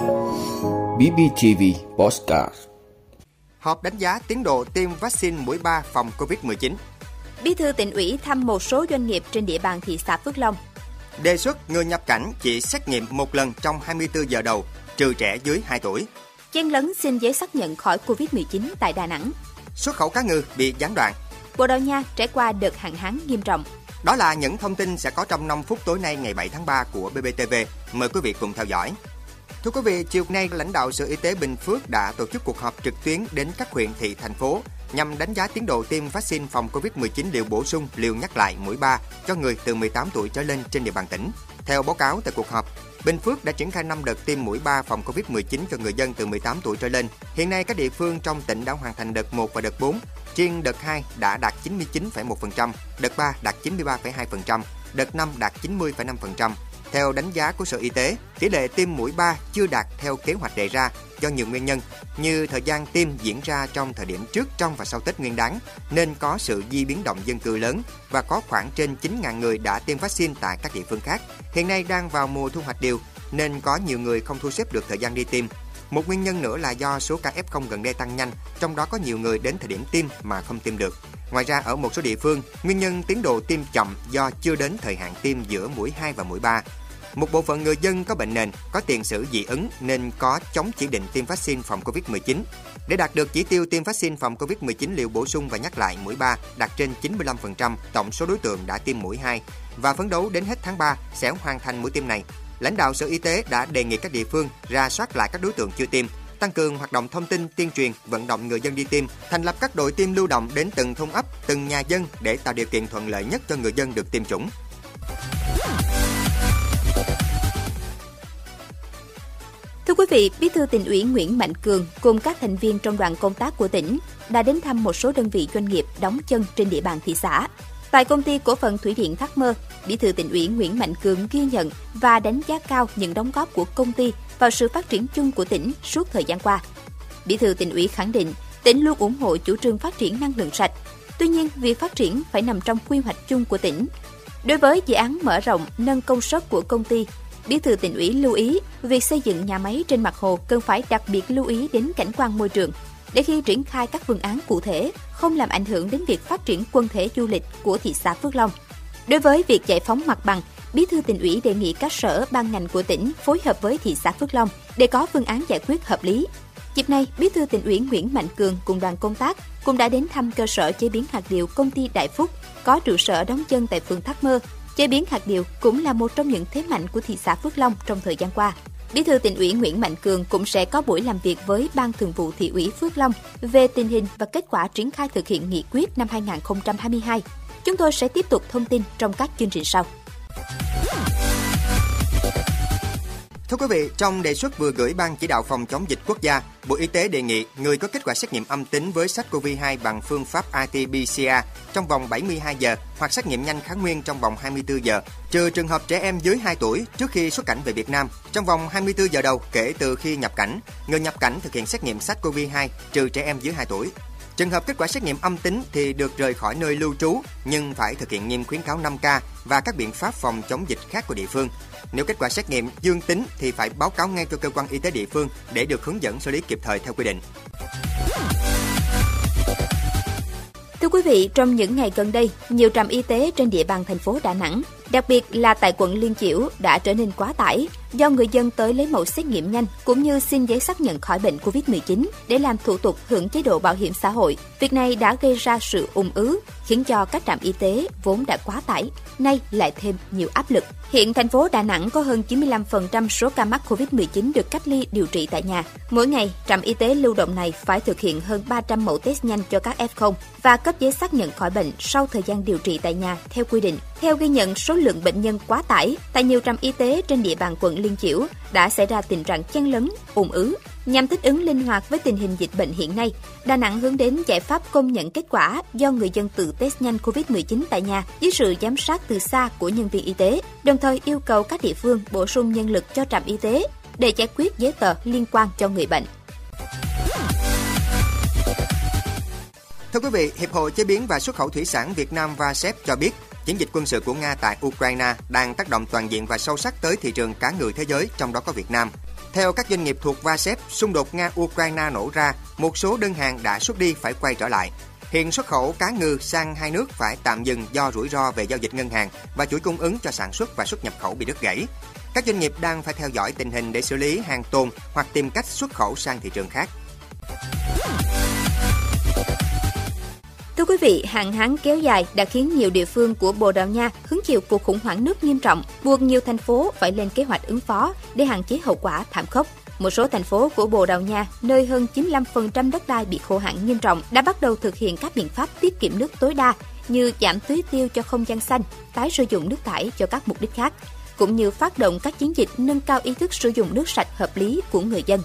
BBTV Postcard Họp đánh giá tiến độ tiêm vaccine mũi 3 phòng COVID-19. Bí thư tỉnh ủy thăm một số doanh nghiệp trên địa bàn thị xã Phước Long. Đề xuất người nhập cảnh chỉ xét nghiệm một lần trong 24 giờ đầu, trừ trẻ dưới 2 tuổi. Chen lấn xin giấy xác nhận khỏi Covid-19 tại Đà Nẵng. Xuất khẩu cá ngừ bị gián đoạn. Bồ Đào Nha trải qua đợt hạn hán nghiêm trọng. Đó là những thông tin sẽ có trong 5 phút tối nay ngày 7 tháng 3 của BBTV. Mời quý vị cùng theo dõi. Thưa quý vị, chiều nay lãnh đạo Sở Y tế Bình Phước đã tổ chức cuộc họp trực tuyến đến các huyện thị thành phố nhằm đánh giá tiến độ tiêm vaccine phòng COVID-19 liều bổ sung, liều nhắc lại mũi 3 cho người từ 18 tuổi trở lên trên địa bàn tỉnh. Theo báo cáo tại cuộc họp, Bình Phước đã triển khai 5 đợt tiêm mũi 3 phòng COVID-19 cho người dân từ 18 tuổi trở lên. Hiện nay các địa phương trong tỉnh đã hoàn thành đợt 1 và đợt 4. Riêng đợt 2 đã đạt 99,1%, đợt 3 đạt 93,2%, đợt 5 đạt 90,5%. Theo đánh giá của Sở Y tế, tỷ lệ tiêm mũi 3 chưa đạt theo kế hoạch đề ra do nhiều nguyên nhân như thời gian tiêm diễn ra trong thời điểm trước, trong và sau Tết Nguyên đán nên có sự di biến động dân cư lớn và có khoảng trên 9.000 người đã tiêm vaccine tại các địa phương khác. Hiện nay đang vào mùa thu hoạch điều nên có nhiều người không thu xếp được thời gian đi tiêm. Một nguyên nhân nữa là do số ca F0 gần đây tăng nhanh, trong đó có nhiều người đến thời điểm tiêm mà không tiêm được. Ngoài ra ở một số địa phương, nguyên nhân tiến độ tiêm chậm do chưa đến thời hạn tiêm giữa mũi 2 và mũi 3. Một bộ phận người dân có bệnh nền, có tiền sử dị ứng nên có chống chỉ định tiêm vaccine phòng COVID-19. Để đạt được chỉ tiêu tiêm vaccine phòng COVID-19 liều bổ sung và nhắc lại mũi 3 đạt trên 95% tổng số đối tượng đã tiêm mũi 2 và phấn đấu đến hết tháng 3 sẽ hoàn thành mũi tiêm này. Lãnh đạo Sở Y tế đã đề nghị các địa phương ra soát lại các đối tượng chưa tiêm, tăng cường hoạt động thông tin, tuyên truyền, vận động người dân đi tiêm, thành lập các đội tiêm lưu động đến từng thôn ấp, từng nhà dân để tạo điều kiện thuận lợi nhất cho người dân được tiêm chủng. Thưa quý vị, Bí thư tỉnh ủy Nguyễn Mạnh Cường cùng các thành viên trong đoàn công tác của tỉnh đã đến thăm một số đơn vị doanh nghiệp đóng chân trên địa bàn thị xã. Tại công ty cổ phần Thủy điện Thác Mơ, Bí thư tỉnh ủy Nguyễn Mạnh Cường ghi nhận và đánh giá cao những đóng góp của công ty vào sự phát triển chung của tỉnh suốt thời gian qua. Bí thư tỉnh ủy khẳng định tỉnh luôn ủng hộ chủ trương phát triển năng lượng sạch. Tuy nhiên, việc phát triển phải nằm trong quy hoạch chung của tỉnh. Đối với dự án mở rộng nâng công suất của công ty Bí thư tỉnh ủy lưu ý, việc xây dựng nhà máy trên mặt hồ cần phải đặc biệt lưu ý đến cảnh quan môi trường, để khi triển khai các phương án cụ thể không làm ảnh hưởng đến việc phát triển quân thể du lịch của thị xã Phước Long. Đối với việc giải phóng mặt bằng, Bí thư tỉnh ủy đề nghị các sở ban ngành của tỉnh phối hợp với thị xã Phước Long để có phương án giải quyết hợp lý. Dịp này, Bí thư tỉnh ủy Nguyễn Mạnh Cường cùng đoàn công tác cũng đã đến thăm cơ sở chế biến hạt điều công ty Đại Phúc có trụ sở đóng chân tại phường Thác Mơ, Chế biến hạt điều cũng là một trong những thế mạnh của thị xã Phước Long trong thời gian qua. Bí thư tỉnh ủy Nguyễn Mạnh Cường cũng sẽ có buổi làm việc với Ban Thường vụ Thị ủy Phước Long về tình hình và kết quả triển khai thực hiện nghị quyết năm 2022. Chúng tôi sẽ tiếp tục thông tin trong các chương trình sau. Thưa quý vị, trong đề xuất vừa gửi Ban chỉ đạo phòng chống dịch quốc gia, Bộ Y tế đề nghị người có kết quả xét nghiệm âm tính với SARS-CoV-2 bằng phương pháp RT-PCR trong vòng 72 giờ hoặc xét nghiệm nhanh kháng nguyên trong vòng 24 giờ, trừ trường hợp trẻ em dưới 2 tuổi trước khi xuất cảnh về Việt Nam. Trong vòng 24 giờ đầu kể từ khi nhập cảnh, người nhập cảnh thực hiện xét nghiệm SARS-CoV-2 trừ trẻ em dưới 2 tuổi. Trường hợp kết quả xét nghiệm âm tính thì được rời khỏi nơi lưu trú nhưng phải thực hiện nghiêm khuyến cáo 5K và các biện pháp phòng chống dịch khác của địa phương. Nếu kết quả xét nghiệm dương tính thì phải báo cáo ngay cho cơ quan y tế địa phương để được hướng dẫn xử lý kịp thời theo quy định. Thưa quý vị, trong những ngày gần đây, nhiều trạm y tế trên địa bàn thành phố Đà Nẵng, đặc biệt là tại quận Liên Chiểu đã trở nên quá tải do người dân tới lấy mẫu xét nghiệm nhanh cũng như xin giấy xác nhận khỏi bệnh COVID-19 để làm thủ tục hưởng chế độ bảo hiểm xã hội. Việc này đã gây ra sự ủng ứ, khiến cho các trạm y tế vốn đã quá tải, nay lại thêm nhiều áp lực. Hiện thành phố Đà Nẵng có hơn 95% số ca mắc COVID-19 được cách ly điều trị tại nhà. Mỗi ngày, trạm y tế lưu động này phải thực hiện hơn 300 mẫu test nhanh cho các F0 và cấp giấy xác nhận khỏi bệnh sau thời gian điều trị tại nhà theo quy định. Theo ghi nhận, số lượng bệnh nhân quá tải tại nhiều trạm y tế trên địa bàn quận Liên Chiểu đã xảy ra tình trạng chen lấn, ùn ứ. Nhằm thích ứng linh hoạt với tình hình dịch bệnh hiện nay, Đà Nẵng hướng đến giải pháp công nhận kết quả do người dân tự test nhanh COVID-19 tại nhà dưới sự giám sát từ xa của nhân viên y tế, đồng thời yêu cầu các địa phương bổ sung nhân lực cho trạm y tế để giải quyết giấy tờ liên quan cho người bệnh. Thưa quý vị, Hiệp hội Chế biến và Xuất khẩu Thủy sản Việt Nam VASEP cho biết chiến dịch quân sự của Nga tại Ukraine đang tác động toàn diện và sâu sắc tới thị trường cá ngừ thế giới, trong đó có Việt Nam. Theo các doanh nghiệp thuộc VASEP, xung đột Nga-Ukraine nổ ra, một số đơn hàng đã xuất đi phải quay trở lại. Hiện xuất khẩu cá ngừ sang hai nước phải tạm dừng do rủi ro về giao dịch ngân hàng và chuỗi cung ứng cho sản xuất và xuất nhập khẩu bị đứt gãy. Các doanh nghiệp đang phải theo dõi tình hình để xử lý hàng tồn hoặc tìm cách xuất khẩu sang thị trường khác. Thưa quý vị, hạn hán kéo dài đã khiến nhiều địa phương của Bồ Đào Nha hứng chịu cuộc khủng hoảng nước nghiêm trọng, buộc nhiều thành phố phải lên kế hoạch ứng phó để hạn chế hậu quả thảm khốc. Một số thành phố của Bồ Đào Nha, nơi hơn 95% đất đai bị khô hạn nghiêm trọng, đã bắt đầu thực hiện các biện pháp tiết kiệm nước tối đa như giảm tưới tiêu cho không gian xanh, tái sử dụng nước thải cho các mục đích khác, cũng như phát động các chiến dịch nâng cao ý thức sử dụng nước sạch hợp lý của người dân.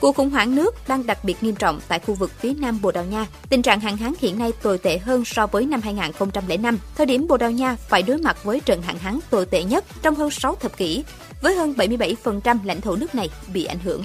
Cuộc khủng hoảng nước đang đặc biệt nghiêm trọng tại khu vực phía nam Bồ Đào Nha. Tình trạng hạn hán hiện nay tồi tệ hơn so với năm 2005, thời điểm Bồ Đào Nha phải đối mặt với trận hạn hán tồi tệ nhất trong hơn 6 thập kỷ, với hơn 77% lãnh thổ nước này bị ảnh hưởng.